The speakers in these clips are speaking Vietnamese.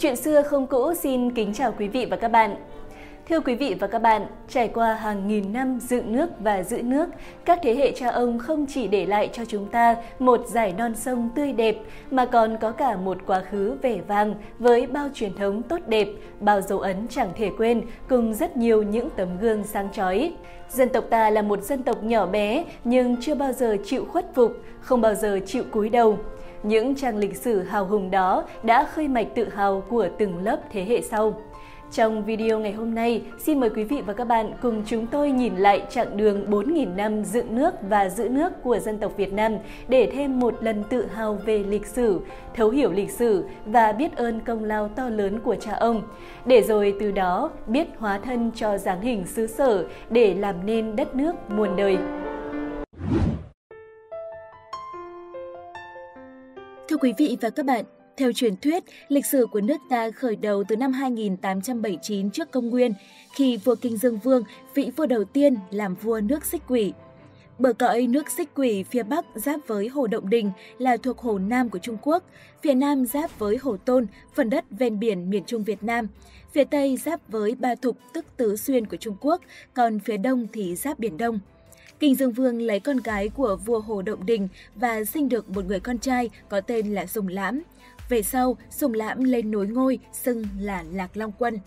Chuyện xưa không cũ xin kính chào quý vị và các bạn. Thưa quý vị và các bạn, trải qua hàng nghìn năm dựng nước và giữ nước, các thế hệ cha ông không chỉ để lại cho chúng ta một dải non sông tươi đẹp mà còn có cả một quá khứ vẻ vang với bao truyền thống tốt đẹp, bao dấu ấn chẳng thể quên cùng rất nhiều những tấm gương sáng chói. Dân tộc ta là một dân tộc nhỏ bé nhưng chưa bao giờ chịu khuất phục, không bao giờ chịu cúi đầu. Những trang lịch sử hào hùng đó đã khơi mạch tự hào của từng lớp thế hệ sau. Trong video ngày hôm nay, xin mời quý vị và các bạn cùng chúng tôi nhìn lại chặng đường 4.000 năm dựng nước và giữ nước của dân tộc Việt Nam để thêm một lần tự hào về lịch sử, thấu hiểu lịch sử và biết ơn công lao to lớn của cha ông. Để rồi từ đó biết hóa thân cho dáng hình xứ sở để làm nên đất nước muôn đời. Quý vị và các bạn, theo truyền thuyết, lịch sử của nước ta khởi đầu từ năm 2879 trước công nguyên, khi vua Kinh Dương Vương, vị vua đầu tiên làm vua nước Xích Quỷ. Bờ cõi nước Xích Quỷ phía bắc giáp với Hồ Động Đình là thuộc Hồ Nam của Trung Quốc, phía nam giáp với Hồ Tôn, phần đất ven biển miền Trung Việt Nam, phía tây giáp với Ba Thục tức Tứ Xuyên của Trung Quốc, còn phía đông thì giáp Biển Đông. Kinh Dương Vương lấy con gái của vua Hồ Động Đình và sinh được một người con trai có tên là Sùng Lãm. Về sau, Sùng Lãm lên nối ngôi, xưng là Lạc Long Quân.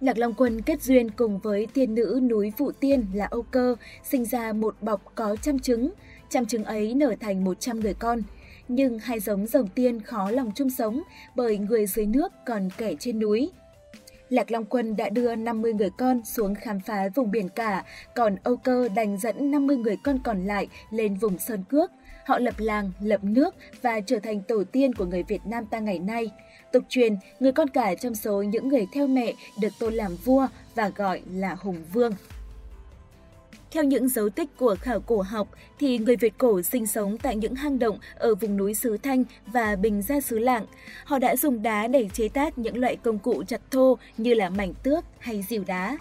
Lạc Long Quân kết duyên cùng với tiên nữ núi Vụ Tiên là Âu Cơ, sinh ra một bọc có trăm trứng. Trăm trứng ấy nở thành 100 người con. Nhưng hai giống rồng tiên khó lòng chung sống bởi người dưới nước còn kẻ trên núi. Lạc Long Quân đã đưa 50 người con xuống khám phá vùng biển cả, còn Âu Cơ đành dẫn 50 người con còn lại lên vùng Sơn Cước. Họ lập làng, lập nước và trở thành tổ tiên của người Việt Nam ta ngày nay. Tục truyền, người con cả trong số những người theo mẹ được tôn làm vua và gọi là Hùng Vương. Theo những dấu tích của khảo cổ học, thì người Việt cổ sinh sống tại những hang động ở vùng núi Sứ Thanh và Bình Gia Sứ Lạng. Họ đã dùng đá để chế tác những loại công cụ chặt thô như là mảnh tước hay dìu đá.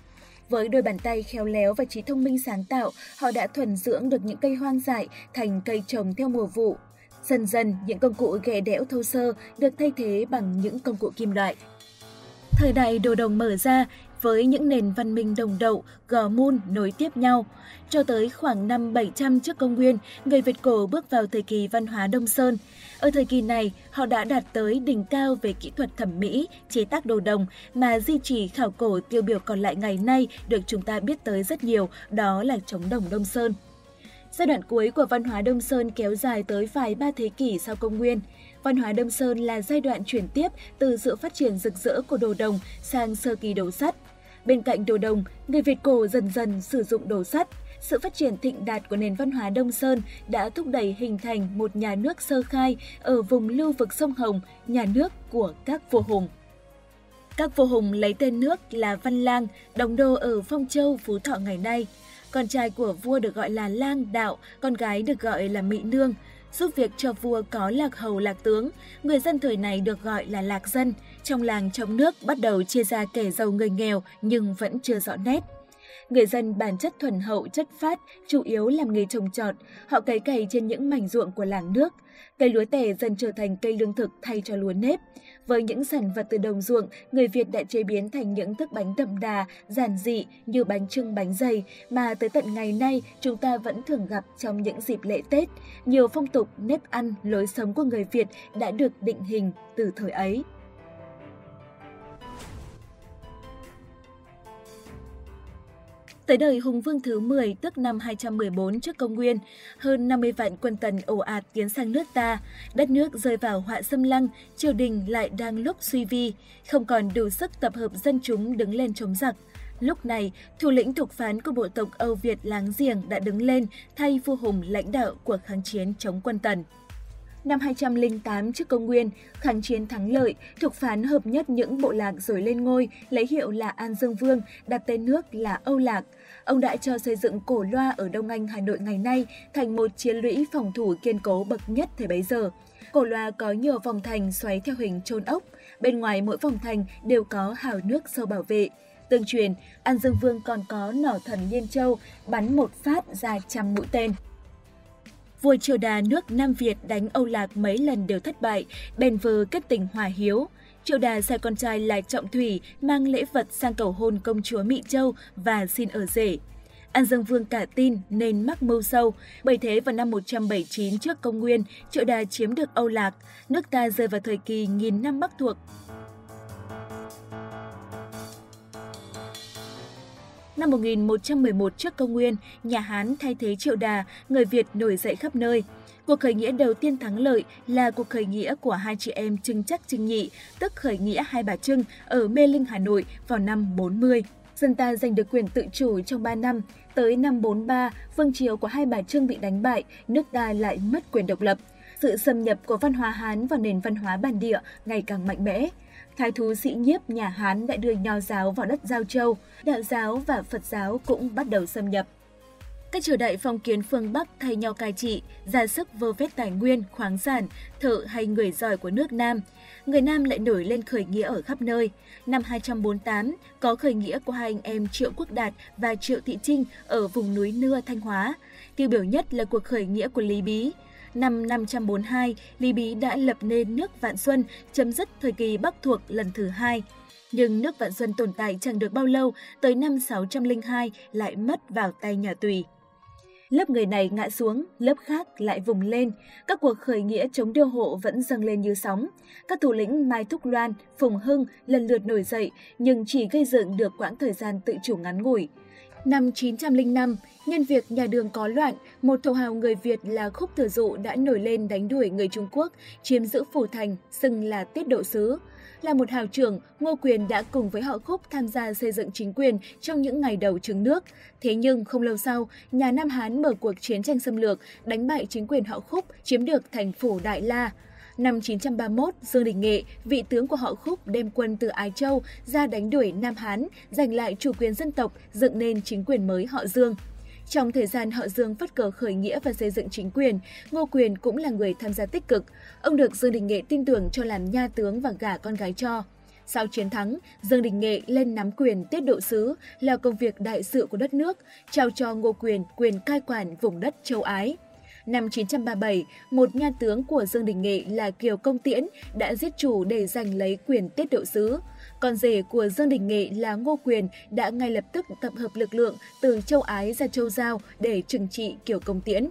Với đôi bàn tay khéo léo và trí thông minh sáng tạo, họ đã thuần dưỡng được những cây hoang dại thành cây trồng theo mùa vụ. Dần dần, những công cụ ghẻ đẽo thô sơ được thay thế bằng những công cụ kim loại. Thời đại đồ đồng mở ra, với những nền văn minh đồng đậu, gò mun nối tiếp nhau. Cho tới khoảng năm 700 trước công nguyên, người Việt cổ bước vào thời kỳ văn hóa Đông Sơn. Ở thời kỳ này, họ đã đạt tới đỉnh cao về kỹ thuật thẩm mỹ, chế tác đồ đồng mà di chỉ khảo cổ tiêu biểu còn lại ngày nay được chúng ta biết tới rất nhiều, đó là trống đồng Đông Sơn. Giai đoạn cuối của văn hóa Đông Sơn kéo dài tới vài ba thế kỷ sau công nguyên. Văn hóa Đông Sơn là giai đoạn chuyển tiếp từ sự phát triển rực rỡ của đồ đồng sang sơ kỳ đồ sắt. Bên cạnh đồ đồng, người Việt cổ dần dần sử dụng đồ sắt. Sự phát triển thịnh đạt của nền văn hóa Đông Sơn đã thúc đẩy hình thành một nhà nước sơ khai ở vùng lưu vực sông Hồng, nhà nước của các vua hùng. Các vua hùng lấy tên nước là Văn Lang, đóng đô ở Phong Châu, Phú Thọ ngày nay. Con trai của vua được gọi là Lang Đạo, con gái được gọi là Mỹ Nương. Giúp việc cho vua có lạc hầu lạc tướng, người dân thời này được gọi là lạc dân. Trong làng trong nước bắt đầu chia ra kẻ giàu người nghèo nhưng vẫn chưa rõ nét. Người dân bản chất thuần hậu chất phát, chủ yếu làm nghề trồng trọt, họ cấy cày trên những mảnh ruộng của làng nước. Cây lúa tẻ dần trở thành cây lương thực thay cho lúa nếp. Với những sản vật từ đồng ruộng, người Việt đã chế biến thành những thức bánh đậm đà, giản dị như bánh trưng bánh dày mà tới tận ngày nay chúng ta vẫn thường gặp trong những dịp lễ Tết. Nhiều phong tục, nếp ăn, lối sống của người Việt đã được định hình từ thời ấy. Tới đời Hùng Vương thứ 10 tức năm 214 trước công nguyên, hơn 50 vạn quân tần ồ ạt tiến sang nước ta, đất nước rơi vào họa xâm lăng, triều đình lại đang lúc suy vi, không còn đủ sức tập hợp dân chúng đứng lên chống giặc. Lúc này, thủ lĩnh thuộc phán của bộ tộc Âu Việt láng giềng đã đứng lên thay vua Hùng lãnh đạo cuộc kháng chiến chống quân tần. Năm 208 trước công nguyên, kháng chiến thắng lợi, thuộc phán hợp nhất những bộ lạc rồi lên ngôi, lấy hiệu là An Dương Vương, đặt tên nước là Âu Lạc. Ông đã cho xây dựng cổ loa ở Đông Anh, Hà Nội ngày nay thành một chiến lũy phòng thủ kiên cố bậc nhất thời bấy giờ. Cổ loa có nhiều vòng thành xoáy theo hình trôn ốc, bên ngoài mỗi vòng thành đều có hào nước sâu bảo vệ. Tương truyền, An Dương Vương còn có nỏ thần Liên Châu bắn một phát ra trăm mũi tên. Vua triều đà nước Nam Việt đánh Âu Lạc mấy lần đều thất bại, bèn vờ kết tình hòa hiếu. Triệu Đà sai con trai là Trọng Thủy mang lễ vật sang cầu hôn công chúa Mỹ Châu và xin ở rể. An Dương Vương cả tin nên mắc mưu sâu, bởi thế vào năm 179 trước công nguyên, Triệu Đà chiếm được Âu Lạc, nước ta rơi vào thời kỳ nghìn năm Bắc thuộc. Năm 1111 trước công nguyên, nhà Hán thay thế Triệu Đà, người Việt nổi dậy khắp nơi. Cuộc khởi nghĩa đầu tiên thắng lợi là cuộc khởi nghĩa của hai chị em Trưng Chắc Trưng Nhị, tức khởi nghĩa Hai Bà Trưng ở Mê Linh, Hà Nội vào năm 40. Dân ta giành được quyền tự chủ trong 3 năm. Tới năm 43, vương triều của Hai Bà Trưng bị đánh bại, nước ta lại mất quyền độc lập. Sự xâm nhập của văn hóa Hán vào nền văn hóa bản địa ngày càng mạnh mẽ. Thái thú sĩ nhiếp nhà Hán đã đưa nho giáo vào đất Giao Châu, đạo giáo và Phật giáo cũng bắt đầu xâm nhập. Các triều đại phong kiến phương Bắc thay nhau cai trị, ra sức vơ vét tài nguyên, khoáng sản, thợ hay người giỏi của nước Nam. Người Nam lại nổi lên khởi nghĩa ở khắp nơi. Năm 248, có khởi nghĩa của hai anh em Triệu Quốc Đạt và Triệu Thị Trinh ở vùng núi Nưa, Thanh Hóa. Tiêu biểu nhất là cuộc khởi nghĩa của Lý Bí. Năm 542, Lý Bí đã lập nên nước Vạn Xuân, chấm dứt thời kỳ Bắc thuộc lần thứ hai. Nhưng nước Vạn Xuân tồn tại chẳng được bao lâu, tới năm 602 lại mất vào tay nhà Tùy. Lớp người này ngã xuống, lớp khác lại vùng lên. Các cuộc khởi nghĩa chống điêu hộ vẫn dâng lên như sóng. Các thủ lĩnh Mai Thúc Loan, Phùng Hưng lần lượt nổi dậy, nhưng chỉ gây dựng được quãng thời gian tự chủ ngắn ngủi. Năm 905, nhân việc nhà đường có loạn, một thổ hào người Việt là Khúc Thừa Dụ đã nổi lên đánh đuổi người Trung Quốc, chiếm giữ phủ thành, xưng là tiết độ sứ. Là một hào trưởng, Ngô Quyền đã cùng với họ Khúc tham gia xây dựng chính quyền trong những ngày đầu trứng nước. Thế nhưng không lâu sau, nhà Nam Hán mở cuộc chiến tranh xâm lược, đánh bại chính quyền họ Khúc, chiếm được thành phủ Đại La. Năm 931, Dương Đình Nghệ, vị tướng của họ Khúc đem quân từ Ái Châu ra đánh đuổi Nam Hán, giành lại chủ quyền dân tộc, dựng nên chính quyền mới họ Dương. Trong thời gian họ Dương phát cờ khởi nghĩa và xây dựng chính quyền, Ngô Quyền cũng là người tham gia tích cực. Ông được Dương Đình Nghệ tin tưởng cho làm nha tướng và gả con gái cho. Sau chiến thắng, Dương Đình Nghệ lên nắm quyền tiết độ sứ là công việc đại sự của đất nước, trao cho Ngô Quyền quyền cai quản vùng đất châu Ái. Năm 937, một nha tướng của Dương Đình Nghệ là Kiều Công Tiễn đã giết chủ để giành lấy quyền tiết độ sứ. Con rể của Dương Đình Nghệ là Ngô Quyền đã ngay lập tức tập hợp lực lượng từ châu Ái ra châu Giao để trừng trị Kiều Công Tiễn.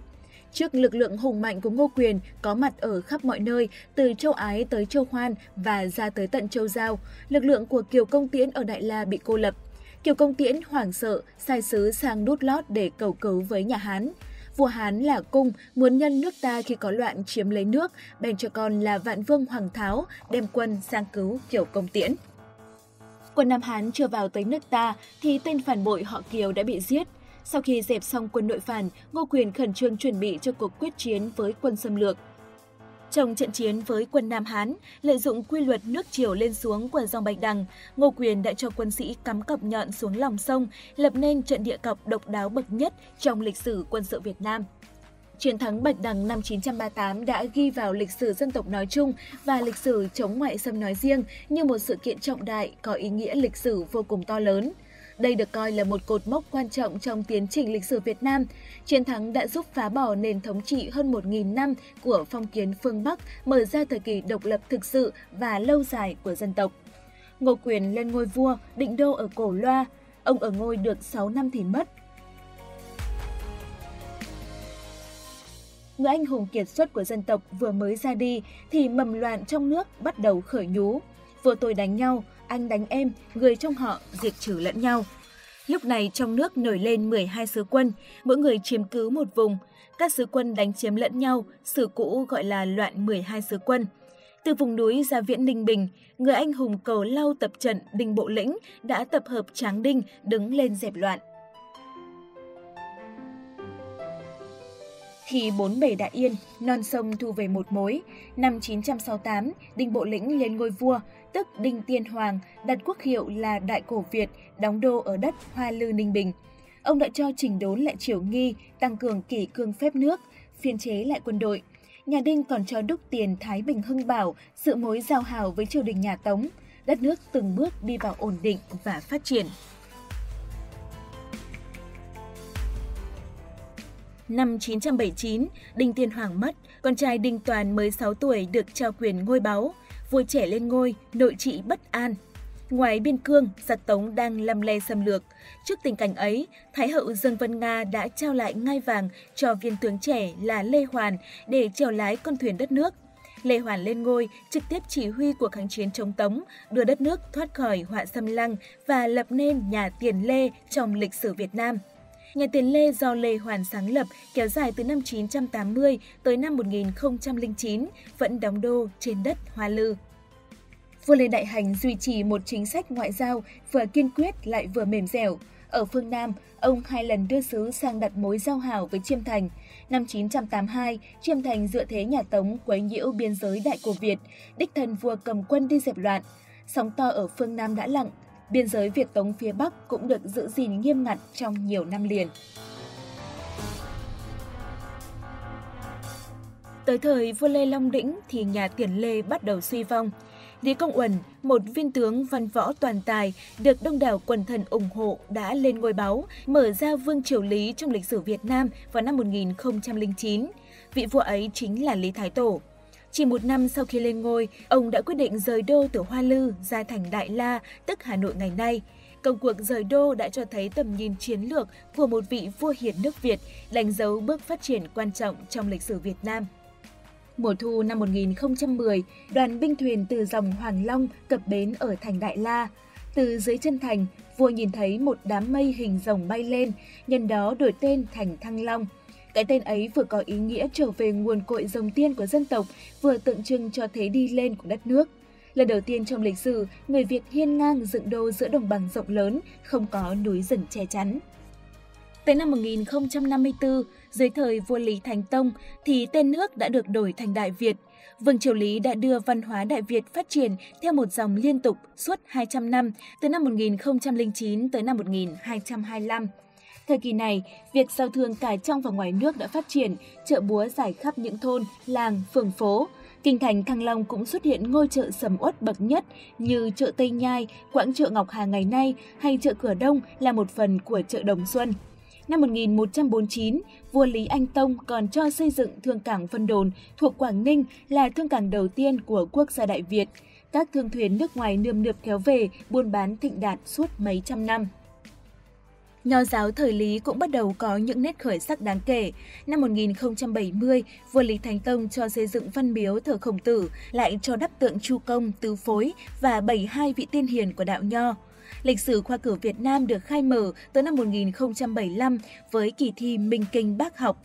Trước lực lượng hùng mạnh của Ngô Quyền có mặt ở khắp mọi nơi, từ châu Ái tới châu Hoan và ra tới tận châu Giao, lực lượng của Kiều Công Tiễn ở Đại La bị cô lập. Kiều Công Tiễn hoảng sợ, sai sứ sang đút lót để cầu cứu với nhà Hán. Vua Hán là cung, muốn nhân nước ta khi có loạn chiếm lấy nước, bèn cho con là Vạn Vương Hoàng Tháo đem quân sang cứu Kiều Công Tiễn. Quân Nam Hán chưa vào tới nước ta thì tên phản bội họ Kiều đã bị giết. Sau khi dẹp xong quân nội phản, Ngô Quyền khẩn trương chuẩn bị cho cuộc quyết chiến với quân xâm lược. Trong trận chiến với quân Nam Hán, lợi dụng quy luật nước chiều lên xuống của dòng Bạch Đằng, Ngô Quyền đã cho quân sĩ cắm cọc nhọn xuống lòng sông, lập nên trận địa cọc độc đáo bậc nhất trong lịch sử quân sự Việt Nam. Chiến thắng Bạch Đằng năm 938 đã ghi vào lịch sử dân tộc nói chung và lịch sử chống ngoại xâm nói riêng như một sự kiện trọng đại có ý nghĩa lịch sử vô cùng to lớn. Đây được coi là một cột mốc quan trọng trong tiến trình lịch sử Việt Nam. Chiến thắng đã giúp phá bỏ nền thống trị hơn 1.000 năm của phong kiến phương Bắc, mở ra thời kỳ độc lập thực sự và lâu dài của dân tộc. Ngô Quyền lên ngôi vua, định đô ở Cổ Loa. Ông ở ngôi được 6 năm thì mất, người anh hùng kiệt xuất của dân tộc vừa mới ra đi thì mầm loạn trong nước bắt đầu khởi nhú. Vừa tôi đánh nhau, anh đánh em, người trong họ diệt trừ lẫn nhau. Lúc này trong nước nổi lên 12 sứ quân, mỗi người chiếm cứ một vùng. Các sứ quân đánh chiếm lẫn nhau, sử cũ gọi là loạn 12 sứ quân. Từ vùng núi ra viễn Ninh Bình, người anh hùng cầu lau tập trận Đinh Bộ Lĩnh đã tập hợp Tráng Đinh đứng lên dẹp loạn. Khi bốn bề đã yên, non sông thu về một mối. Năm 968, Đinh Bộ Lĩnh lên ngôi vua, tức Đinh Tiên Hoàng, đặt quốc hiệu là Đại Cổ Việt, đóng đô ở đất Hoa Lư Ninh Bình. Ông đã cho chỉnh đốn lại triều nghi, tăng cường kỷ cương phép nước, phiên chế lại quân đội. Nhà Đinh còn cho đúc tiền Thái Bình Hưng Bảo, sự mối giao hảo với triều đình nhà Tống. Đất nước từng bước đi vào ổn định và phát triển. Năm 979, Đinh Tiên Hoàng mất, con trai Đinh Toàn mới 6 tuổi được trao quyền ngôi báu. Vua trẻ lên ngôi, nội trị bất an. Ngoài biên cương, giặc Tống đang lăm le xâm lược. Trước tình cảnh ấy, Thái hậu Dương Vân Nga đã trao lại ngai vàng cho viên tướng trẻ là Lê Hoàn để chèo lái con thuyền đất nước. Lê Hoàn lên ngôi, trực tiếp chỉ huy cuộc kháng chiến chống Tống, đưa đất nước thoát khỏi họa xâm lăng và lập nên nhà Tiền Lê trong lịch sử Việt Nam. Nhà Tiền Lê do Lê Hoàn sáng lập kéo dài từ năm 980 tới năm 1009, vẫn đóng đô trên đất Hoa Lư. Vua Lê Đại Hành duy trì một chính sách ngoại giao vừa kiên quyết lại vừa mềm dẻo. Ở phương Nam, ông hai lần đưa sứ sang đặt mối giao hảo với Chiêm Thành. Năm 982, Chiêm Thành dựa thế nhà Tống quấy nhiễu biên giới đại cổ Việt, đích thân vua cầm quân đi dẹp loạn. Sóng to ở phương Nam đã lặng, biên giới Việt Tống phía Bắc cũng được giữ gìn nghiêm ngặt trong nhiều năm liền. Tới thời vua Lê Long Đĩnh thì nhà Tiền Lê bắt đầu suy vong. Lý Công Uẩn, một viên tướng văn võ toàn tài, được đông đảo quần thần ủng hộ đã lên ngôi báu, mở ra vương triều Lý trong lịch sử Việt Nam vào năm 1009. Vị vua ấy chính là Lý Thái Tổ. Chỉ một năm sau khi lên ngôi, ông đã quyết định rời đô từ Hoa Lư ra thành Đại La, tức Hà Nội ngày nay. Công cuộc rời đô đã cho thấy tầm nhìn chiến lược của một vị vua hiền nước Việt, đánh dấu bước phát triển quan trọng trong lịch sử Việt Nam. Mùa thu năm 1010, đoàn binh thuyền từ dòng Hoàng Long cập bến ở thành Đại La. Từ dưới chân thành, vua nhìn thấy một đám mây hình rồng bay lên, nhân đó đổi tên thành Thăng Long. Cái tên ấy vừa có ý nghĩa trở về nguồn cội rồng tiên của dân tộc, vừa tượng trưng cho thế đi lên của đất nước. Lần đầu tiên trong lịch sử, người Việt hiên ngang dựng đô giữa đồng bằng rộng lớn, không có núi rừng che chắn. Tới năm 1054, dưới thời vua Lý Thánh Tông thì tên nước đã được đổi thành Đại Việt. Vương Triều Lý đã đưa văn hóa Đại Việt phát triển theo một dòng liên tục suốt 200 năm, từ năm 1009 tới năm 1225. Thời kỳ này, việc giao thương cả trong và ngoài nước đã phát triển, chợ búa giải khắp những thôn, làng, phường phố. Kinh thành Thăng Long cũng xuất hiện ngôi chợ sầm uất bậc nhất như chợ Tây Nhai, quãng chợ Ngọc Hà ngày nay hay chợ Cửa Đông là một phần của chợ Đồng Xuân. Năm 1149, vua Lý Anh Tông còn cho xây dựng thương cảng Vân Đồn thuộc Quảng Ninh là thương cảng đầu tiên của quốc gia Đại Việt. Các thương thuyền nước ngoài nườm nượp kéo về, buôn bán thịnh đạt suốt mấy trăm năm. Nho giáo thời Lý cũng bắt đầu có những nét khởi sắc đáng kể. Năm 1070, vua Lý Thánh Tông cho xây dựng văn miếu thờ khổng tử, lại cho đắp tượng Chu Công, Tứ Phối và 72 vị tiên hiền của đạo Nho. Lịch sử khoa cử Việt Nam được khai mở từ năm 1075 với kỳ thi Minh Kinh Bác học.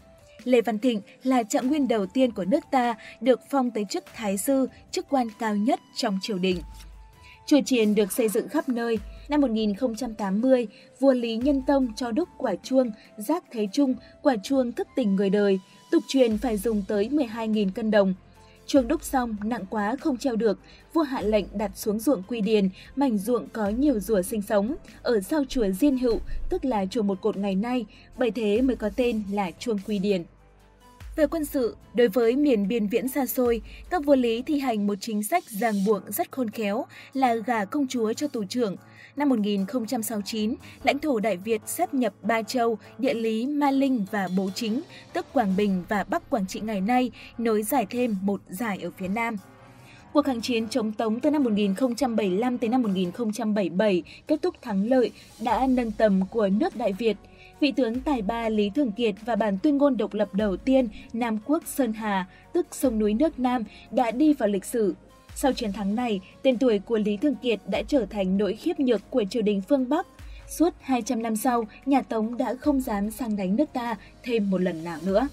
Lê Văn Thịnh là trạng nguyên đầu tiên của nước ta được phong tới chức Thái sư, chức quan cao nhất trong triều đình. Chùa chiền được xây dựng khắp nơi. Năm 1080, vua Lý Nhân Tông cho đúc quả chuông, giác thế trung, quả chuông thức tình người đời. Tục truyền phải dùng tới 12.000 cân đồng. Chuông đúc xong, nặng quá không treo được, vua hạ lệnh đặt xuống ruộng Quy Điền, mảnh ruộng có nhiều rùa sinh sống, ở sau chùa Diên Hữu, tức là chùa một cột ngày nay, bởi thế mới có tên là Chuông Quy Điền. Về quân sự, đối với miền biên viễn xa xôi, các vua Lý thi hành một chính sách ràng buộc rất khôn khéo là gả công chúa cho tù trưởng. Năm 1069, lãnh thổ Đại Việt sáp nhập Ba Châu, địa lý Ma Linh và Bố Chính, tức Quảng Bình và Bắc Quảng Trị ngày nay, nối giải thêm một giải ở phía Nam. Cuộc kháng chiến chống Tống từ năm 1075 tới năm 1077 kết thúc thắng lợi đã nâng tầm của nước Đại Việt – vị tướng tài ba Lý Thường Kiệt và bản tuyên ngôn độc lập đầu tiên Nam Quốc Sơn Hà, tức sông núi nước Nam, đã đi vào lịch sử. Sau chiến thắng này, tên tuổi của Lý Thường Kiệt đã trở thành nỗi khiếp nhược của triều đình phương Bắc. Suốt 200 năm sau, nhà Tống đã không dám sang đánh nước ta thêm một lần nào nữa.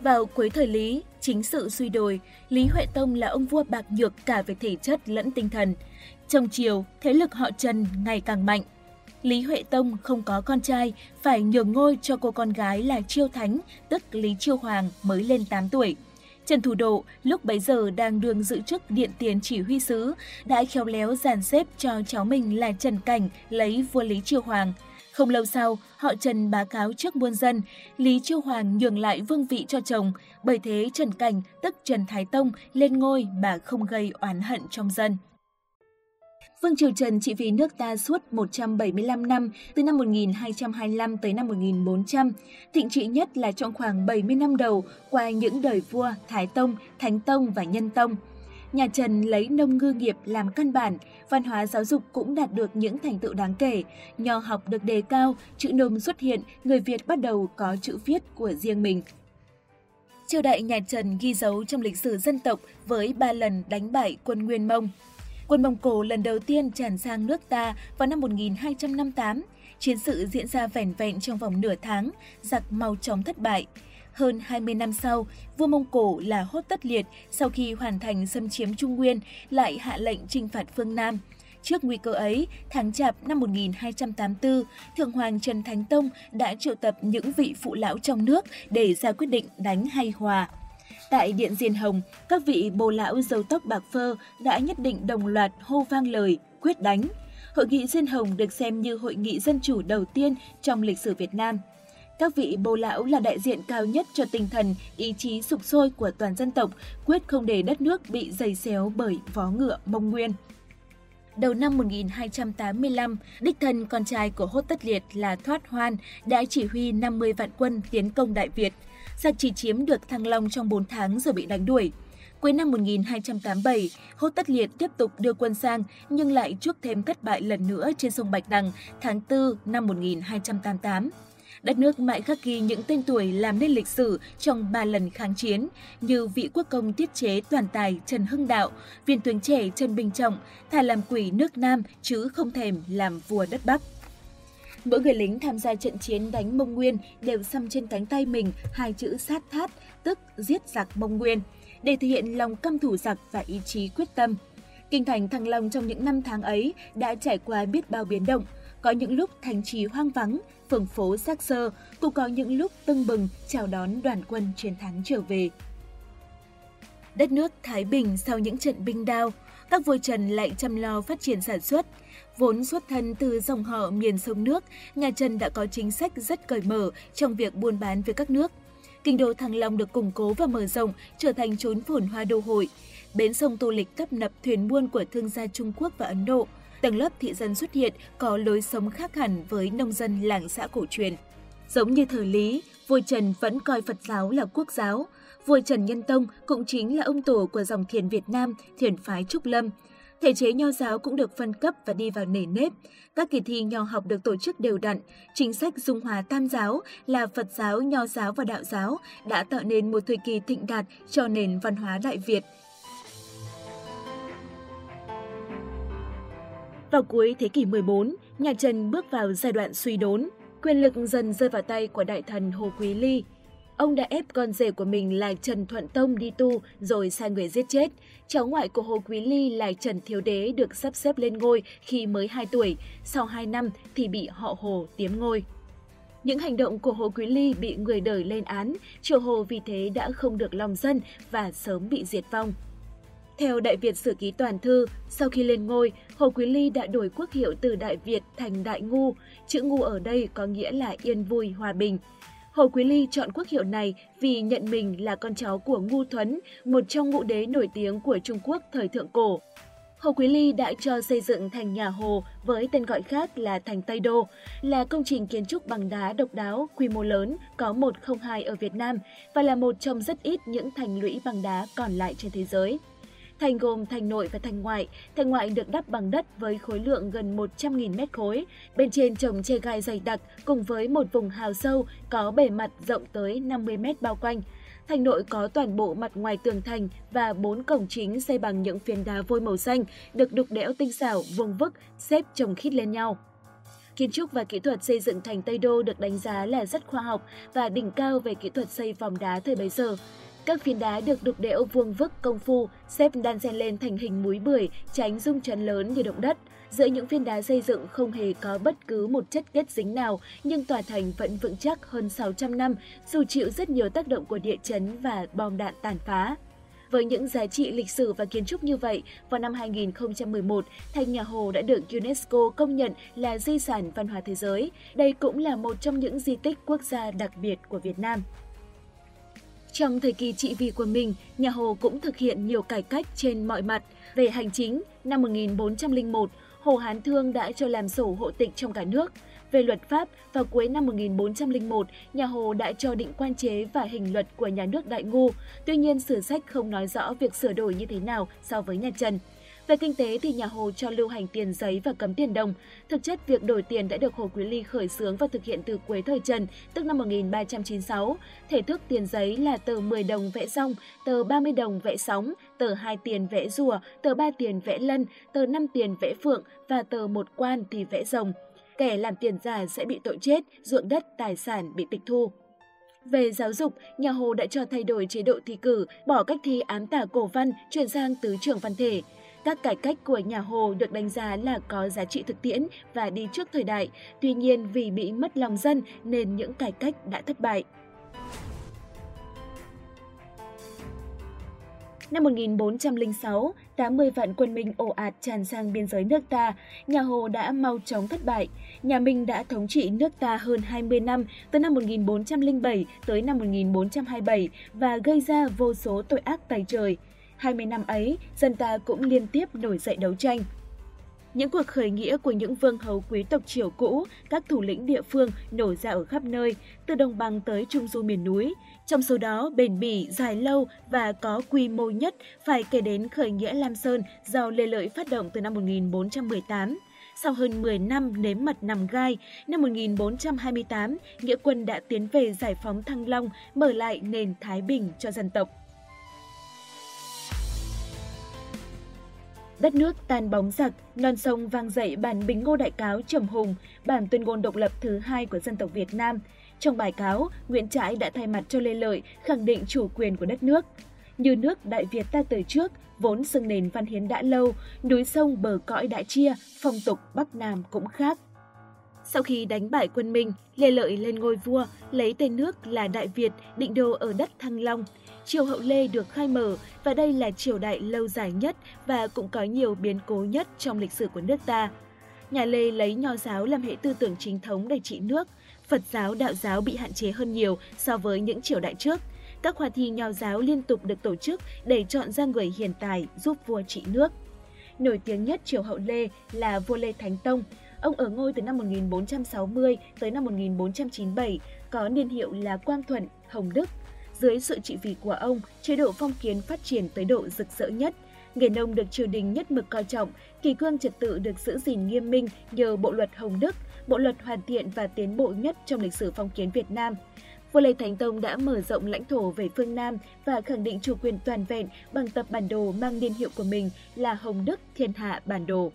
Vào cuối thời Lý, chính sự suy đồi, Lý Huệ Tông là ông vua bạc nhược cả về thể chất lẫn tinh thần. Trong chiều, thế lực họ Trần ngày càng mạnh. Lý Huệ Tông không có con trai, phải nhường ngôi cho cô con gái là Chiêu Thánh, tức Lý Chiêu Hoàng mới lên 8 tuổi. Trần Thủ Độ lúc bấy giờ đang đương giữ chức điện tiền chỉ huy sứ, đã khéo léo dàn xếp cho cháu mình là Trần Cảnh lấy vua Lý Chiêu Hoàng. Không lâu sau, họ Trần báo cáo trước muôn dân, Lý Chiêu Hoàng nhường lại vương vị cho chồng, bởi thế Trần Cảnh, tức Trần Thái Tông, lên ngôi mà không gây oán hận trong dân. Vương Triều Trần trị vì nước ta suốt 175 năm, từ năm 1225 tới năm 1400. Thịnh trị nhất là trong khoảng 70 năm đầu qua những đời vua Thái Tông, Thánh Tông và Nhân Tông. Nhà Trần lấy nông ngư nghiệp làm căn bản, văn hóa giáo dục cũng đạt được những thành tựu đáng kể. Nho học được đề cao, chữ nôm xuất hiện, người Việt bắt đầu có chữ viết của riêng mình. Triều đại nhà Trần ghi dấu trong lịch sử dân tộc với ba lần đánh bại quân Nguyên Mông. Quân Mông Cổ lần đầu tiên tràn sang nước ta vào năm 1258. Chiến sự diễn ra vẻn vẹn trong vòng nửa tháng, giặc mau chóng thất bại. Hơn 20 năm sau, vua Mông Cổ là Hốt Tất Liệt sau khi hoàn thành xâm chiếm Trung Nguyên lại hạ lệnh trinh phạt phương Nam. Trước nguy cơ ấy, tháng Chạp năm 1284, Thượng Hoàng Trần Thánh Tông đã triệu tập những vị phụ lão trong nước để ra quyết định đánh hay hòa. Tại Điện Diên Hồng, các vị bồ lão dâu tóc bạc phơ đã nhất định đồng loạt hô vang lời, quyết đánh. Hội nghị Diên Hồng được xem như hội nghị dân chủ đầu tiên trong lịch sử Việt Nam. Các vị bồ lão là đại diện cao nhất cho tinh thần, ý chí sục sôi của toàn dân tộc, quyết không để đất nước bị dày xéo bởi vó ngựa mông nguyên. Đầu năm 1285, đích thân con trai của Hốt Tất Liệt là Thoát Hoan đã chỉ huy 50 vạn quân tiến công Đại Việt. Giặc chỉ chiếm được Thăng Long trong 4 tháng rồi bị đánh đuổi. Cuối năm 1287, Hốt Tất Liệt tiếp tục đưa quân sang nhưng lại chuốc thêm thất bại lần nữa trên sông Bạch Đằng tháng 4 năm 1288. Đất nước mãi khắc ghi những tên tuổi làm nên lịch sử trong ba lần kháng chiến như vị quốc công tiết chế toàn tài Trần Hưng Đạo, viên tướng trẻ Trần Bình Trọng, thà làm quỷ nước Nam chứ không thèm làm vua đất Bắc. Mỗi người lính tham gia trận chiến đánh Mông Nguyên đều xăm trên cánh tay mình hai chữ sát thát, tức giết giặc Mông Nguyên, để thể hiện lòng căm thủ giặc và ý chí quyết tâm. Kinh thành Thăng Long trong những năm tháng ấy đã trải qua biết bao biến động, có những lúc thành trì hoang vắng, phường phố xác sơ, cũng có những lúc tưng bừng chào đón đoàn quân chiến thắng trở về. Đất nước Thái Bình sau những trận binh đao, các vua Trần lại chăm lo phát triển sản xuất. Vốn xuất thân từ dòng họ miền sông nước, nhà Trần đã có chính sách rất cởi mở trong việc buôn bán với các nước. Kinh đô Thăng Long được củng cố và mở rộng, trở thành chốn phồn hoa đô hội. Bến sông Tô Lịch tấp nập thuyền buôn của thương gia Trung Quốc và Ấn Độ – tầng lớp thị dân xuất hiện có lối sống khác hẳn với nông dân làng xã cổ truyền. Giống như thời Lý, vua Trần vẫn coi Phật giáo là quốc giáo. Vua Trần Nhân Tông cũng chính là ông tổ của dòng thiền Việt Nam, thiền phái Trúc Lâm. Thể chế nho giáo cũng được phân cấp và đi vào nề nếp. Các kỳ thi nho học được tổ chức đều đặn. Chính sách dung hòa tam giáo là Phật giáo, nho giáo và đạo giáo đã tạo nên một thời kỳ thịnh đạt cho nền văn hóa Đại Việt – Vào cuối thế kỷ 14, nhà Trần bước vào giai đoạn suy đốn, quyền lực dần rơi vào tay của đại thần Hồ Quý Ly. Ông đã ép con rể của mình là Trần Thuận Tông đi tu rồi sai người giết chết. Cháu ngoại của Hồ Quý Ly là Trần Thiếu Đế được sắp xếp lên ngôi khi mới 2 tuổi, sau 2 năm thì bị họ Hồ tiếm ngôi. Những hành động của Hồ Quý Ly bị người đời lên án, triều Hồ vì thế đã không được lòng dân và sớm bị diệt vong. Theo Đại Việt Sử Ký Toàn Thư, sau khi lên ngôi, Hồ Quý Ly đã đổi quốc hiệu từ Đại Việt thành Đại Ngu. Chữ Ngu ở đây có nghĩa là yên vui, hòa bình. Hồ Quý Ly chọn quốc hiệu này vì nhận mình là con cháu của Ngu Thuấn, một trong ngũ đế nổi tiếng của Trung Quốc thời thượng cổ. Hồ Quý Ly đã cho xây dựng thành nhà Hồ với tên gọi khác là thành Tây Đô, là công trình kiến trúc bằng đá độc đáo, quy mô lớn, có 102 ở Việt Nam và là một trong rất ít những thành lũy bằng đá còn lại trên thế giới. Thành gồm thành nội và thành ngoại. Thành ngoại được đắp bằng đất với khối lượng gần 100.000 mét khối. Bên trên trồng che gai dày đặc cùng với một vùng hào sâu có bề mặt rộng tới 50 mét bao quanh. Thành nội có toàn bộ mặt ngoài tường thành và bốn cổng chính xây bằng những phiến đá vôi màu xanh, được đục đẽo tinh xảo, vuông vức, xếp chồng khít lên nhau. Kiến trúc và kỹ thuật xây dựng thành Tây Đô được đánh giá là rất khoa học và đỉnh cao về kỹ thuật xây vòng đá thời bấy giờ. Các phiến đá được đục đẽo vuông vức công phu, xếp đan xen lên thành hình múi bưởi, tránh rung chấn lớn như động đất. Giữa những phiến đá xây dựng không hề có bất cứ một chất kết dính nào, nhưng tòa thành vẫn vững chắc hơn 600 năm, dù chịu rất nhiều tác động của địa chấn và bom đạn tàn phá. Với những giá trị lịch sử và kiến trúc như vậy, vào năm 2011, Thành Nhà Hồ đã được UNESCO công nhận là di sản văn hóa thế giới. Đây cũng là một trong những di tích quốc gia đặc biệt của Việt Nam. Trong thời kỳ trị vì của mình, nhà Hồ cũng thực hiện nhiều cải cách trên mọi mặt. Về hành chính, năm 1401, Hồ Hán Thương đã cho làm sổ hộ tịch trong cả nước. Về luật pháp, vào cuối năm 1401, nhà Hồ đã cho định quan chế và hình luật của nhà nước Đại Ngu. Tuy nhiên, sử sách không nói rõ việc sửa đổi như thế nào so với nhà Trần. Về kinh tế thì nhà Hồ cho lưu hành tiền giấy và cấm tiền đồng. Thực chất, việc đổi tiền đã được Hồ Quý Ly khởi xướng và thực hiện từ cuối thời Trần, tức năm 1396. Thể thức tiền giấy là tờ 10 đồng vẽ rong, tờ 30 đồng vẽ sóng, tờ 2 tiền vẽ rùa, tờ 3 tiền vẽ lân, tờ 5 tiền vẽ phượng và tờ một quan thì vẽ rồng. Kẻ làm tiền giả sẽ bị tội chết, ruộng đất, tài sản bị tịch thu. Về giáo dục, nhà Hồ đã cho thay đổi chế độ thi cử, bỏ cách thi ám tả cổ văn, chuyển sang tứ trưởng văn thể. Các cải cách của nhà Hồ được đánh giá là có giá trị thực tiễn và đi trước thời đại, tuy nhiên vì bị mất lòng dân nên những cải cách đã thất bại. Năm 1406, 80 vạn quân Minh ồ ạt tràn sang biên giới nước ta, nhà Hồ đã mau chóng thất bại. Nhà Minh đã thống trị nước ta hơn 20 năm, từ năm 1407 tới năm 1427 và gây ra vô số tội ác tày trời. 20 năm ấy, dân ta cũng liên tiếp nổi dậy đấu tranh. Những cuộc khởi nghĩa của những vương hầu quý tộc triều cũ, các thủ lĩnh địa phương nổ ra ở khắp nơi, từ đồng bằng tới trung du miền núi. Trong số đó, bền bỉ, dài lâu và có quy mô nhất phải kể đến khởi nghĩa Lam Sơn do Lê Lợi phát động từ năm 1418. Sau hơn 10 năm nếm mật nằm gai, năm 1428, Nghĩa quân đã tiến về giải phóng Thăng Long, mở lại nền Thái Bình cho dân tộc. Đất nước tan bóng giặc, non sông vang dậy bản Bình Ngô Đại Cáo trầm hùng, bản tuyên ngôn độc lập thứ hai của dân tộc Việt Nam. Trong bài cáo, Nguyễn Trãi đã thay mặt cho Lê Lợi khẳng định chủ quyền của đất nước. Như nước Đại Việt ta từ trước, vốn xưng nền văn hiến đã lâu, núi sông bờ cõi đã chia, phong tục Bắc Nam cũng khác. Sau khi đánh bại quân Minh, Lê Lợi lên ngôi vua, lấy tên nước là Đại Việt, định đô ở đất Thăng Long – triều hậu Lê được khai mở và đây là triều đại lâu dài nhất và cũng có nhiều biến cố nhất trong lịch sử của nước ta. Nhà Lê lấy nho giáo làm hệ tư tưởng chính thống để trị nước, Phật giáo, đạo giáo bị hạn chế hơn nhiều so với những triều đại trước. Các khoa thi nho giáo liên tục được tổ chức để chọn ra người hiền tài giúp vua trị nước. Nổi tiếng nhất triều hậu Lê là vua Lê Thánh Tông. Ông ở ngôi từ năm 1460 tới năm 1497, có niên hiệu là Quang Thuận, Hồng Đức, dưới sự trị vì của ông, chế độ phong kiến phát triển tới độ rực rỡ nhất. Nghề nông được triều đình nhất mực coi trọng, kỳ cương trật tự được giữ gìn nghiêm minh nhờ bộ luật Hồng Đức, bộ luật hoàn thiện và tiến bộ nhất trong lịch sử phong kiến Việt Nam. Vua Lê Thánh Tông đã mở rộng lãnh thổ về phương Nam và khẳng định chủ quyền toàn vẹn bằng tập bản đồ mang niên hiệu của mình là Hồng Đức Thiên Hạ Bản Đồ.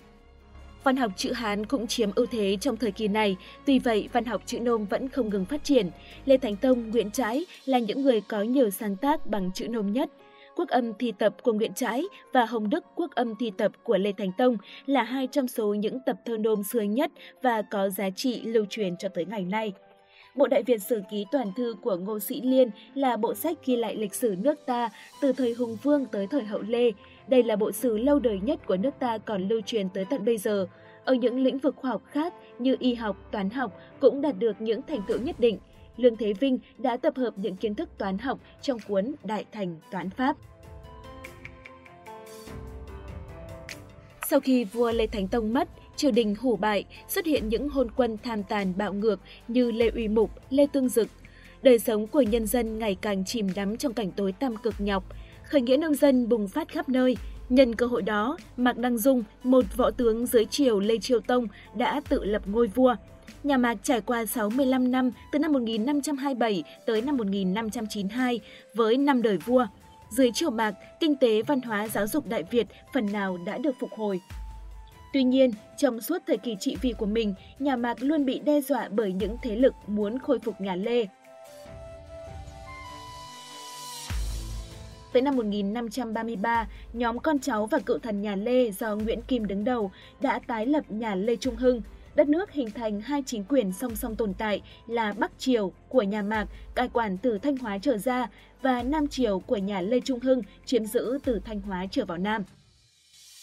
Văn học chữ Hán cũng chiếm ưu thế trong thời kỳ này, tuy vậy văn học chữ Nôm vẫn không ngừng phát triển. Lê Thánh Tông, Nguyễn Trãi là những người có nhiều sáng tác bằng chữ Nôm nhất. Quốc âm thi tập của Nguyễn Trãi và Hồng Đức quốc âm thi tập của Lê Thánh Tông là hai trong số những tập thơ nôm xưa nhất và có giá trị lưu truyền cho tới ngày nay. Bộ Đại Việt Sử Ký Toàn Thư của Ngô Sĩ Liên là bộ sách ghi lại lịch sử nước ta từ thời Hùng Vương tới thời Hậu Lê. Đây là bộ sử lâu đời nhất của nước ta còn lưu truyền tới tận bây giờ. Ở những lĩnh vực khoa học khác như y học, toán học cũng đạt được những thành tựu nhất định. Lương Thế Vinh đã tập hợp những kiến thức toán học trong cuốn Đại Thành Toán Pháp. Sau khi vua Lê Thánh Tông mất, triều đình hủ bại, xuất hiện những hôn quân tham tàn bạo ngược như Lê Uy Mục, Lê Tương Dực. Đời sống của nhân dân ngày càng chìm đắm trong cảnh tối tăm cực nhọc, khởi nghĩa nông dân bùng phát khắp nơi. Nhân cơ hội đó, Mạc Đăng Dung, một võ tướng dưới triều Lê Triều Tông, đã tự lập ngôi vua. Nhà Mạc trải qua 65 năm từ năm 1527 tới năm 1592 với năm đời vua. Dưới triều Mạc, kinh tế, văn hóa, giáo dục Đại Việt phần nào đã được phục hồi. Tuy nhiên, trong suốt thời kỳ trị vì của mình, nhà Mạc luôn bị đe dọa bởi những thế lực muốn khôi phục nhà Lê. Tới năm 1533, nhóm con cháu và cựu thần nhà Lê do Nguyễn Kim đứng đầu đã tái lập nhà Lê Trung Hưng. Đất nước hình thành hai chính quyền song song tồn tại là Bắc Triều của nhà Mạc cai quản từ Thanh Hóa trở ra và Nam Triều của nhà Lê Trung Hưng chiếm giữ từ Thanh Hóa trở vào Nam.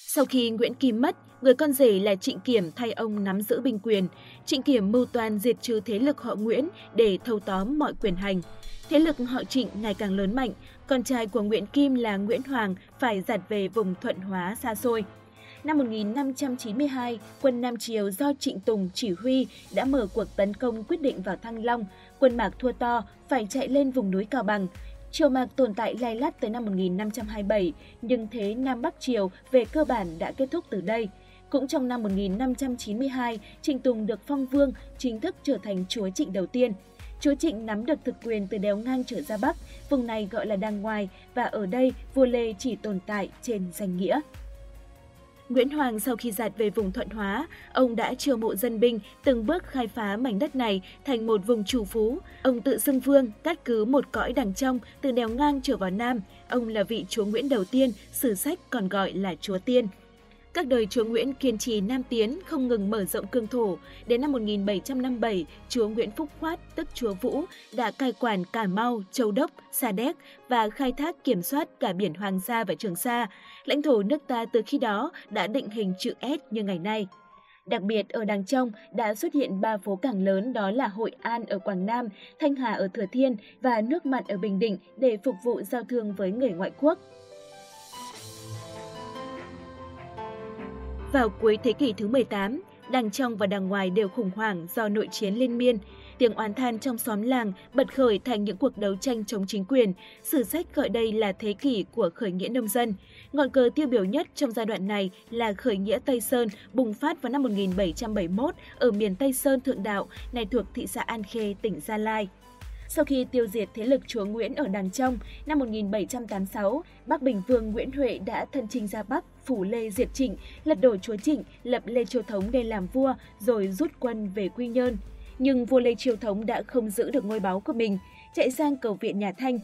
Sau khi Nguyễn Kim mất, người con rể là Trịnh Kiểm thay ông nắm giữ binh quyền. Trịnh Kiểm mưu toàn diệt trừ thế lực họ Nguyễn để thâu tóm mọi quyền hành. Thế lực họ Trịnh ngày càng lớn mạnh, con trai của Nguyễn Kim là Nguyễn Hoàng phải giặt về vùng thuận hóa xa xôi. Năm 1592, quân Nam Triều do Trịnh Tùng chỉ huy đã mở cuộc tấn công quyết định vào Thăng Long. Quân Mạc thua to, phải chạy lên vùng núi Cao Bằng. Triều Mạc tồn tại lay lắt tới năm 1527, nhưng thế Nam Bắc Triều về cơ bản đã kết thúc từ đây. Cũng trong năm 1592, Trịnh Tùng được phong vương, chính thức trở thành chúa Trịnh đầu tiên. Chúa Trịnh nắm được thực quyền từ đéo ngang trở ra Bắc, vùng này gọi là Đàng Ngoài, và ở đây vua Lê chỉ tồn tại trên danh nghĩa. Nguyễn Hoàng sau khi giạt về vùng Thuận Hóa, ông đã chiêu mộ dân binh, từng bước khai phá mảnh đất này thành một vùng chủ phú. Ông tự xưng vương, cắt cứ một cõi đằng trong, từ đèo ngang trở vào Nam. Ông là vị chúa Nguyễn đầu tiên, sử sách còn gọi là chúa Tiên. Các đời chúa Nguyễn kiên trì nam tiến, không ngừng mở rộng cương thổ. Đến năm 1757, chúa Nguyễn Phúc Khoát, tức chúa Vũ, đã cai quản Cà Mau, Châu Đốc, Sa Đéc và khai thác kiểm soát cả biển Hoàng Sa và Trường Sa. Lãnh thổ nước ta từ khi đó đã định hình chữ S như ngày nay. Đặc biệt ở đàng trong đã xuất hiện ba phố cảng lớn đó là Hội An ở Quảng Nam, Thanh Hà ở Thừa Thiên và Nước Mặn ở Bình Định để phục vụ giao thương với người ngoại quốc. Vào cuối thế kỷ thứ 18, đằng trong và đằng ngoài đều khủng hoảng do nội chiến liên miên. Tiếng oán than trong xóm làng bật khởi thành những cuộc đấu tranh chống chính quyền. Sử sách gọi đây là thế kỷ của khởi nghĩa nông dân. Ngọn cờ tiêu biểu nhất trong giai đoạn này là khởi nghĩa Tây Sơn bùng phát vào năm 1771 ở miền Tây Sơn Thượng Đạo, này thuộc thị xã An Khê, tỉnh Gia Lai. Sau khi tiêu diệt thế lực chúa Nguyễn ở Đàng Trong, năm 1786, Bắc Bình Vương Nguyễn Huệ đã thân chinh ra Bắc, phủ Lê diệt Trịnh, lật đổ chúa Trịnh, lập Lê Chiêu Thống để làm vua, rồi rút quân về Quy Nhơn. Nhưng vua Lê Chiêu Thống đã không giữ được ngôi báu của mình, chạy sang cầu viện nhà Thanh.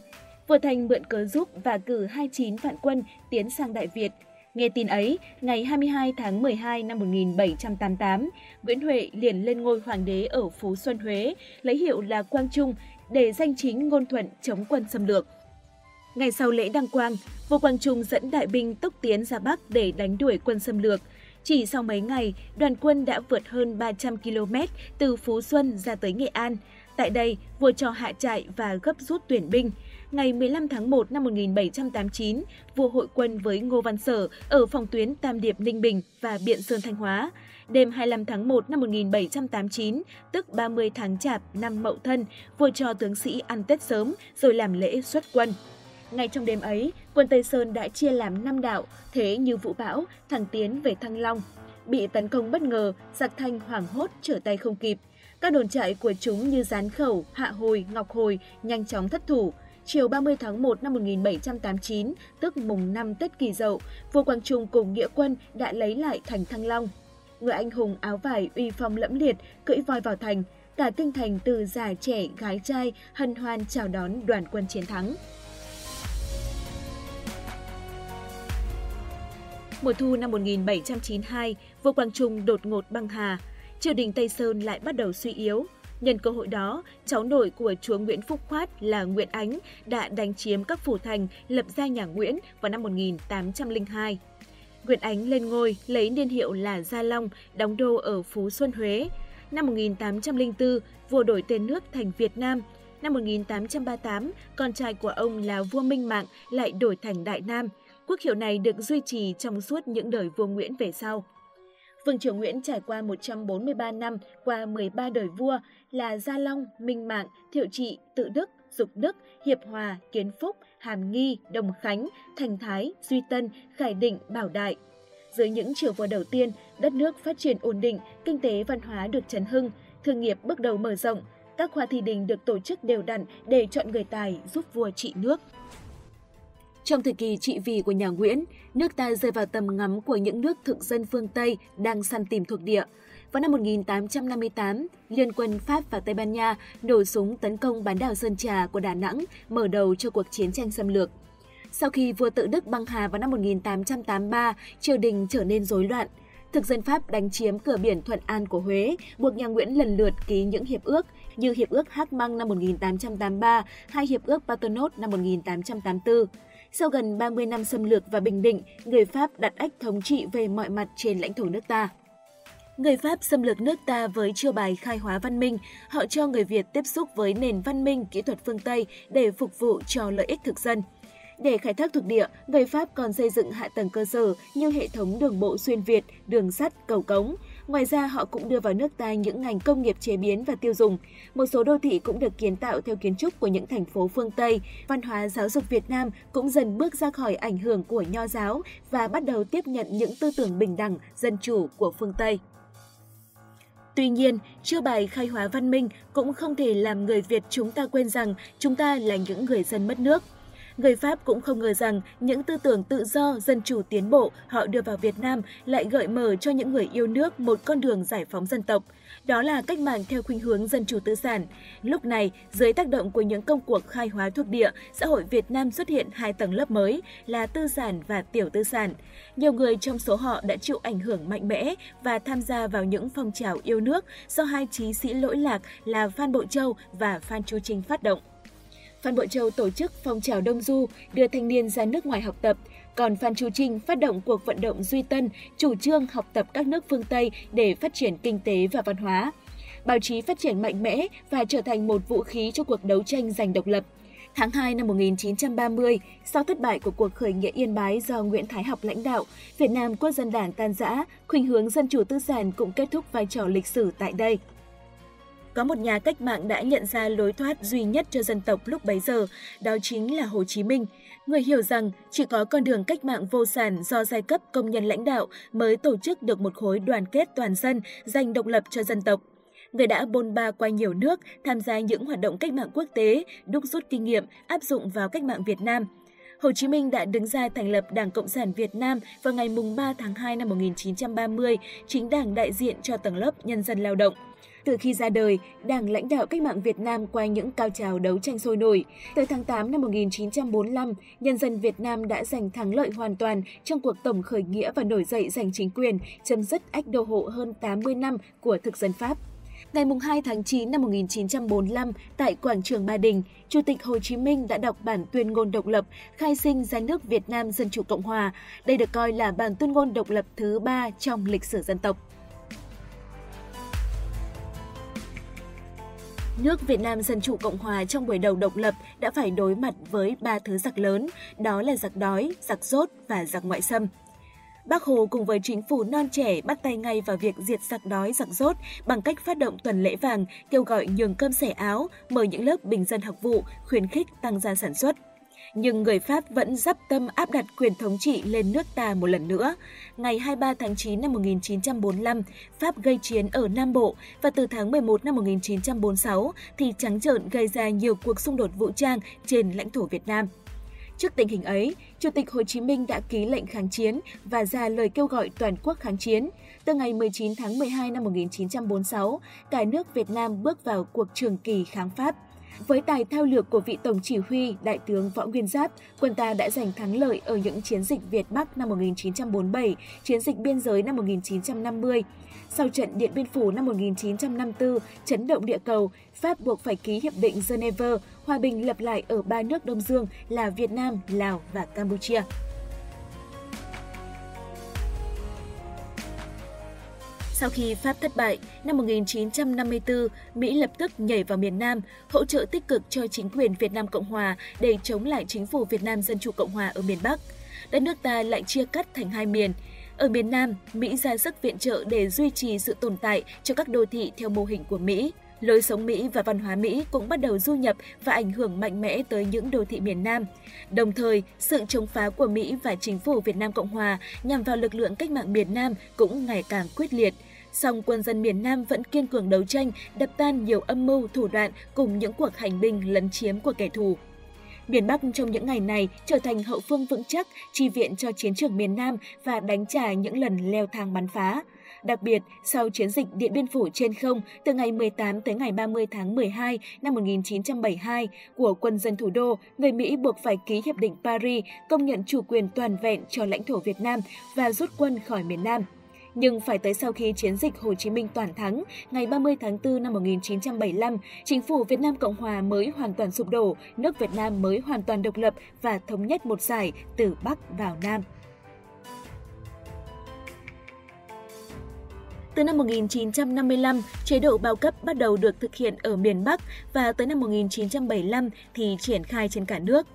Vua Thanh mượn cớ giúp và cử 29 vạn quân tiến sang Đại Việt. Nghe tin ấy, ngày 22 tháng 12 năm 1788, Nguyễn Huệ liền lên ngôi hoàng đế ở Phú Xuân Huế, lấy hiệu là Quang Trung để danh chính ngôn thuận chống quân xâm lược. Ngày sau lễ đăng quang, vua Quang Trung dẫn đại binh tốc tiến ra Bắc để đánh đuổi quân xâm lược. Chỉ sau mấy ngày, đoàn quân đã vượt hơn 300 km từ Phú Xuân ra tới Nghệ An. Tại đây, vua cho hạ trại và gấp rút tuyển binh. Ngày 15 tháng 1 năm 1789, vua hội quân với Ngô Văn Sở ở phòng tuyến Tam Điệp Ninh Bình và Biện Sơn Thanh Hóa. Đêm 25 tháng 1 năm 1789, tức 30 tháng Chạp năm Mậu Thân, vua cho tướng sĩ ăn Tết sớm rồi làm lễ xuất quân. Ngay trong đêm ấy, quân Tây Sơn đã chia làm 5 đạo, thế như vũ bão, thẳng tiến về Thăng Long. Bị tấn công bất ngờ, giặc thanh hoảng hốt trở tay không kịp. Các đồn trại của chúng như Gián Khẩu, Hạ Hồi, Ngọc Hồi nhanh chóng thất thủ. Chiều 30 tháng 1 năm 1789, tức mùng 5 Tết kỳ Dậu, vua Quang Trung cùng nghĩa quân đã lấy lại thành Thăng Long người anh hùng áo vải uy phong lẫm liệt cưỡi voi vào thành, cả kinh thành từ già trẻ gái trai hân hoan chào đón đoàn quân chiến thắng. Mùa thu năm 1792, vua Quang Trung đột ngột băng hà, triều đình Tây Sơn lại bắt đầu suy yếu. Nhân cơ hội đó, cháu nội của chúa Nguyễn Phúc Khoát là Nguyễn Ánh đã đánh chiếm các phủ thành lập ra nhà Nguyễn vào năm 1802. Nguyễn Ánh lên ngôi lấy niên hiệu là Gia Long, đóng đô ở Phú Xuân, Huế. Năm 1804, vua đổi tên nước thành Việt Nam. Năm 1838, con trai của ông là vua Minh Mạng lại đổi thành Đại Nam. Quốc hiệu này được duy trì trong suốt những đời vua Nguyễn về sau. Vương triều Nguyễn trải qua 143 năm qua 13 đời vua là Gia Long, Minh Mạng, Thiệu Trị, Tự Đức, Dục Đức, Hiệp Hòa, Kiến Phúc, Hàm Nghi, Đồng Khánh, Thành Thái, Duy Tân, Khải Định, Bảo Đại. Dưới những triều vua đầu tiên, đất nước phát triển ổn định, kinh tế văn hóa được chấn hưng, thương nghiệp bước đầu mở rộng, các khoa thi đình được tổ chức đều đặn để chọn người tài giúp vua trị nước. Trong thời kỳ trị vì của nhà Nguyễn, nước ta rơi vào tầm ngắm của những nước thực dân phương Tây đang săn tìm thuộc địa – vào năm 1858, Liên quân Pháp và Tây Ban Nha nổ súng tấn công bán đảo Sơn Trà của Đà Nẵng, mở đầu cho cuộc chiến tranh xâm lược. Sau khi vua tự Đức băng hà vào năm 1883, triều đình trở nên rối loạn. Thực dân Pháp đánh chiếm cửa biển Thuận An của Huế, buộc nhà Nguyễn lần lượt ký những hiệp ước như Hiệp ước Hác Măng năm 1883 hay Hiệp ước Paternotte năm 1884. Sau gần 30 năm xâm lược và bình định, người Pháp đặt ách thống trị về mọi mặt trên lãnh thổ nước ta. Người Pháp xâm lược nước ta với chiêu bài khai hóa văn minh, họ cho người Việt tiếp xúc với nền văn minh kỹ thuật phương Tây để phục vụ cho lợi ích thực dân. Để khai thác thuộc địa, người Pháp còn xây dựng hạ tầng cơ sở như hệ thống đường bộ xuyên Việt, đường sắt, cầu cống. Ngoài ra, họ cũng đưa vào nước ta những ngành công nghiệp chế biến và tiêu dùng. Một số đô thị cũng được kiến tạo theo kiến trúc của những thành phố phương Tây. Văn hóa giáo dục Việt Nam cũng dần bước ra khỏi ảnh hưởng của nho giáo và bắt đầu tiếp nhận những tư tưởng bình đẳng, dân chủ của phương Tây. Tuy nhiên, chưa bài khai hóa văn minh cũng không thể làm người Việt chúng ta quên rằng chúng ta là những người dân mất nước. Người Pháp cũng không ngờ rằng những tư tưởng tự do, dân chủ tiến bộ họ đưa vào Việt Nam lại gợi mở cho những người yêu nước một con đường giải phóng dân tộc. Đó là cách mạng theo khuynh hướng dân chủ tư sản. Lúc này, dưới tác động của những công cuộc khai hóa thuộc địa, xã hội Việt Nam xuất hiện hai tầng lớp mới là tư sản và tiểu tư sản. Nhiều người trong số họ đã chịu ảnh hưởng mạnh mẽ và tham gia vào những phong trào yêu nước do hai trí sĩ lỗi lạc là Phan Bộ Châu và Phan Chu Trinh phát động. Phan Bội Châu tổ chức phong trào Đông Du, đưa thanh niên ra nước ngoài học tập, còn Phan Chu Trinh phát động cuộc vận động Duy Tân, chủ trương học tập các nước phương Tây để phát triển kinh tế và văn hóa. Báo chí phát triển mạnh mẽ và trở thành một vũ khí cho cuộc đấu tranh giành độc lập. Tháng 2 năm 1930, sau thất bại của cuộc khởi nghĩa Yên Bái do Nguyễn Thái Học lãnh đạo, Việt Nam Quốc dân đảng tan rã, khuynh hướng dân chủ tư sản cũng kết thúc vai trò lịch sử tại đây. Có một nhà cách mạng đã nhận ra lối thoát duy nhất cho dân tộc lúc bấy giờ, đó chính là Hồ Chí Minh. Người hiểu rằng chỉ có con đường cách mạng vô sản do giai cấp công nhân lãnh đạo mới tổ chức được một khối đoàn kết toàn dân giành độc lập cho dân tộc. Người đã bôn ba qua nhiều nước, tham gia những hoạt động cách mạng quốc tế, đúc rút kinh nghiệm, áp dụng vào cách mạng Việt Nam – Hồ Chí Minh đã đứng ra thành lập Đảng Cộng sản Việt Nam vào ngày 3 tháng 2 năm 1930, chính đảng đại diện cho tầng lớp nhân dân lao động. Từ khi ra đời, Đảng lãnh đạo cách mạng Việt Nam qua những cao trào đấu tranh sôi nổi. Tới tháng 8 năm 1945, nhân dân Việt Nam đã giành thắng lợi hoàn toàn trong cuộc tổng khởi nghĩa và nổi dậy giành chính quyền, chấm dứt ách đô hộ hơn 80 năm của thực dân Pháp. Ngày 2 tháng 9 năm 1945, tại quảng trường Ba Đình, Chủ tịch Hồ Chí Minh đã đọc bản tuyên ngôn độc lập, khai sinh ra nước Việt Nam Dân Chủ Cộng Hòa. Đây được coi là bản tuyên ngôn độc lập thứ ba trong lịch sử dân tộc. Nước Việt Nam Dân Chủ Cộng Hòa trong buổi đầu độc lập đã phải đối mặt với ba thứ giặc lớn, đó là giặc đói, giặc rốt và giặc ngoại xâm. Bác Hồ cùng với chính phủ non trẻ bắt tay ngay vào việc diệt giặc đói giặc rốt bằng cách phát động tuần lễ vàng, kêu gọi nhường cơm xẻ áo, mở những lớp bình dân học vụ, khuyến khích tăng gia sản xuất. Nhưng người Pháp vẫn dắp tâm áp đặt quyền thống trị lên nước ta một lần nữa. Ngày 23 tháng 9 năm 1945, Pháp gây chiến ở Nam Bộ và từ tháng 11 năm 1946 thì trắng trợn gây ra nhiều cuộc xung đột vũ trang trên lãnh thổ Việt Nam. Trước tình hình ấy, Chủ tịch Hồ Chí Minh đã ký lệnh kháng chiến và ra lời kêu gọi toàn quốc kháng chiến. Từ ngày 19 tháng 12 năm 1946, cả nước Việt Nam bước vào cuộc trường kỳ kháng Pháp. Với tài thao lược của vị tổng chỉ huy Đại tướng Võ Nguyên Giáp, quân ta đã giành thắng lợi ở những chiến dịch Việt Bắc năm 1947, chiến dịch biên giới năm 1950. Sau trận Điện Biên Phủ năm 1954, chấn động địa cầu, Pháp buộc phải ký Hiệp định Geneva, hòa bình lập lại ở ba nước Đông Dương là Việt Nam, Lào và Campuchia. Sau khi Pháp thất bại, năm 1954, Mỹ lập tức nhảy vào miền Nam, hỗ trợ tích cực cho chính quyền Việt Nam Cộng Hòa để chống lại chính phủ Việt Nam Dân Chủ Cộng Hòa ở miền Bắc. Đất nước ta lại chia cắt thành hai miền. Ở miền Nam, Mỹ ra sức viện trợ để duy trì sự tồn tại cho các đô thị theo mô hình của Mỹ. Lối sống Mỹ và văn hóa Mỹ cũng bắt đầu du nhập và ảnh hưởng mạnh mẽ tới những đô thị miền Nam. Đồng thời, sự chống phá của Mỹ và chính phủ Việt Nam Cộng Hòa nhằm vào lực lượng cách mạng miền Nam cũng ngày càng quyết liệt – song quân dân miền Nam vẫn kiên cường đấu tranh, đập tan nhiều âm mưu, thủ đoạn cùng những cuộc hành binh lấn chiếm của kẻ thù. Miền Bắc trong những ngày này trở thành hậu phương vững chắc, chi viện cho chiến trường miền Nam và đánh trả những lần leo thang bắn phá. Đặc biệt, sau chiến dịch Điện Biên Phủ trên không từ ngày 18 tới ngày 30 tháng 12 năm 1972 của quân dân thủ đô, người Mỹ buộc phải ký Hiệp định Paris công nhận chủ quyền toàn vẹn cho lãnh thổ Việt Nam và rút quân khỏi miền Nam nhưng phải tới sau khi chiến dịch Hồ Chí Minh toàn thắng, ngày 30 tháng 4 năm 1975, chính phủ Việt Nam Cộng Hòa mới hoàn toàn sụp đổ, nước Việt Nam mới hoàn toàn độc lập và thống nhất một giải từ Bắc vào Nam. Từ năm 1955, chế độ bao cấp bắt đầu được thực hiện ở miền Bắc và tới năm 1975 thì triển khai trên cả nước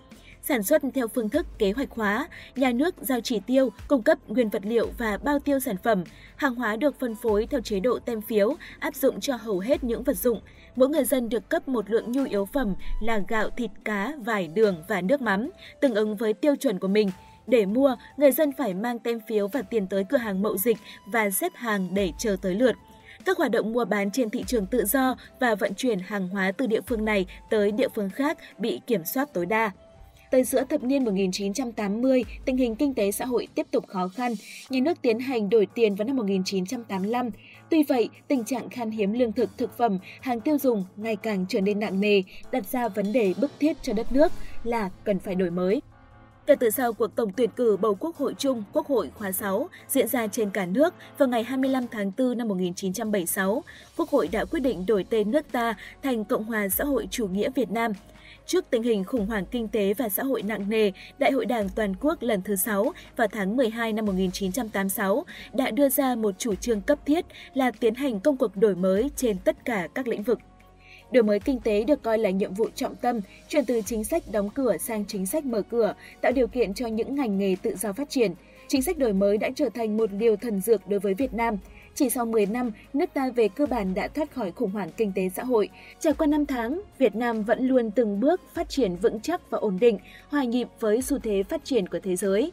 sản xuất theo phương thức kế hoạch hóa, nhà nước giao chỉ tiêu, cung cấp nguyên vật liệu và bao tiêu sản phẩm. Hàng hóa được phân phối theo chế độ tem phiếu, áp dụng cho hầu hết những vật dụng. Mỗi người dân được cấp một lượng nhu yếu phẩm là gạo, thịt cá, vải, đường và nước mắm, tương ứng với tiêu chuẩn của mình. Để mua, người dân phải mang tem phiếu và tiền tới cửa hàng mậu dịch và xếp hàng để chờ tới lượt các hoạt động mua bán trên thị trường tự do và vận chuyển hàng hóa từ địa phương này tới địa phương khác bị kiểm soát tối đa. Tới giữa thập niên 1980, tình hình kinh tế xã hội tiếp tục khó khăn, nhà nước tiến hành đổi tiền vào năm 1985. Tuy vậy, tình trạng khan hiếm lương thực, thực phẩm, hàng tiêu dùng ngày càng trở nên nặng nề, đặt ra vấn đề bức thiết cho đất nước là cần phải đổi mới. Kể từ sau cuộc tổng tuyển cử bầu Quốc hội chung Quốc hội khóa 6 diễn ra trên cả nước vào ngày 25 tháng 4 năm 1976, Quốc hội đã quyết định đổi tên nước ta thành Cộng hòa xã hội chủ nghĩa Việt Nam. Trước tình hình khủng hoảng kinh tế và xã hội nặng nề, Đại hội Đảng Toàn quốc lần thứ 6 vào tháng 12 năm 1986 đã đưa ra một chủ trương cấp thiết là tiến hành công cuộc đổi mới trên tất cả các lĩnh vực. Đổi mới kinh tế được coi là nhiệm vụ trọng tâm, chuyển từ chính sách đóng cửa sang chính sách mở cửa, tạo điều kiện cho những ngành nghề tự do phát triển. Chính sách đổi mới đã trở thành một liều thần dược đối với Việt Nam. Chỉ sau 10 năm, nước ta về cơ bản đã thoát khỏi khủng hoảng kinh tế xã hội. Trải qua 5 tháng, Việt Nam vẫn luôn từng bước phát triển vững chắc và ổn định, hòa nhịp với xu thế phát triển của thế giới.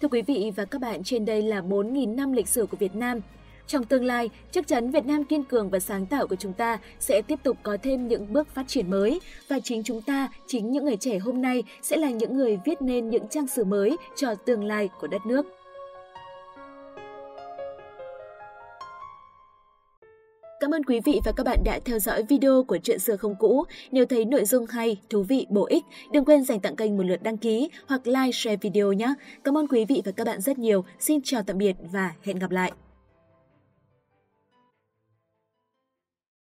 Thưa quý vị và các bạn, trên đây là 4.000 năm lịch sử của Việt Nam. Trong tương lai, chắc chắn Việt Nam kiên cường và sáng tạo của chúng ta sẽ tiếp tục có thêm những bước phát triển mới và chính chúng ta, chính những người trẻ hôm nay sẽ là những người viết nên những trang sử mới cho tương lai của đất nước. Cảm ơn quý vị và các bạn đã theo dõi video của Chuyện xưa không cũ. Nếu thấy nội dung hay, thú vị, bổ ích, đừng quên dành tặng kênh một lượt đăng ký hoặc like, share video nhé. Cảm ơn quý vị và các bạn rất nhiều. Xin chào tạm biệt và hẹn gặp lại.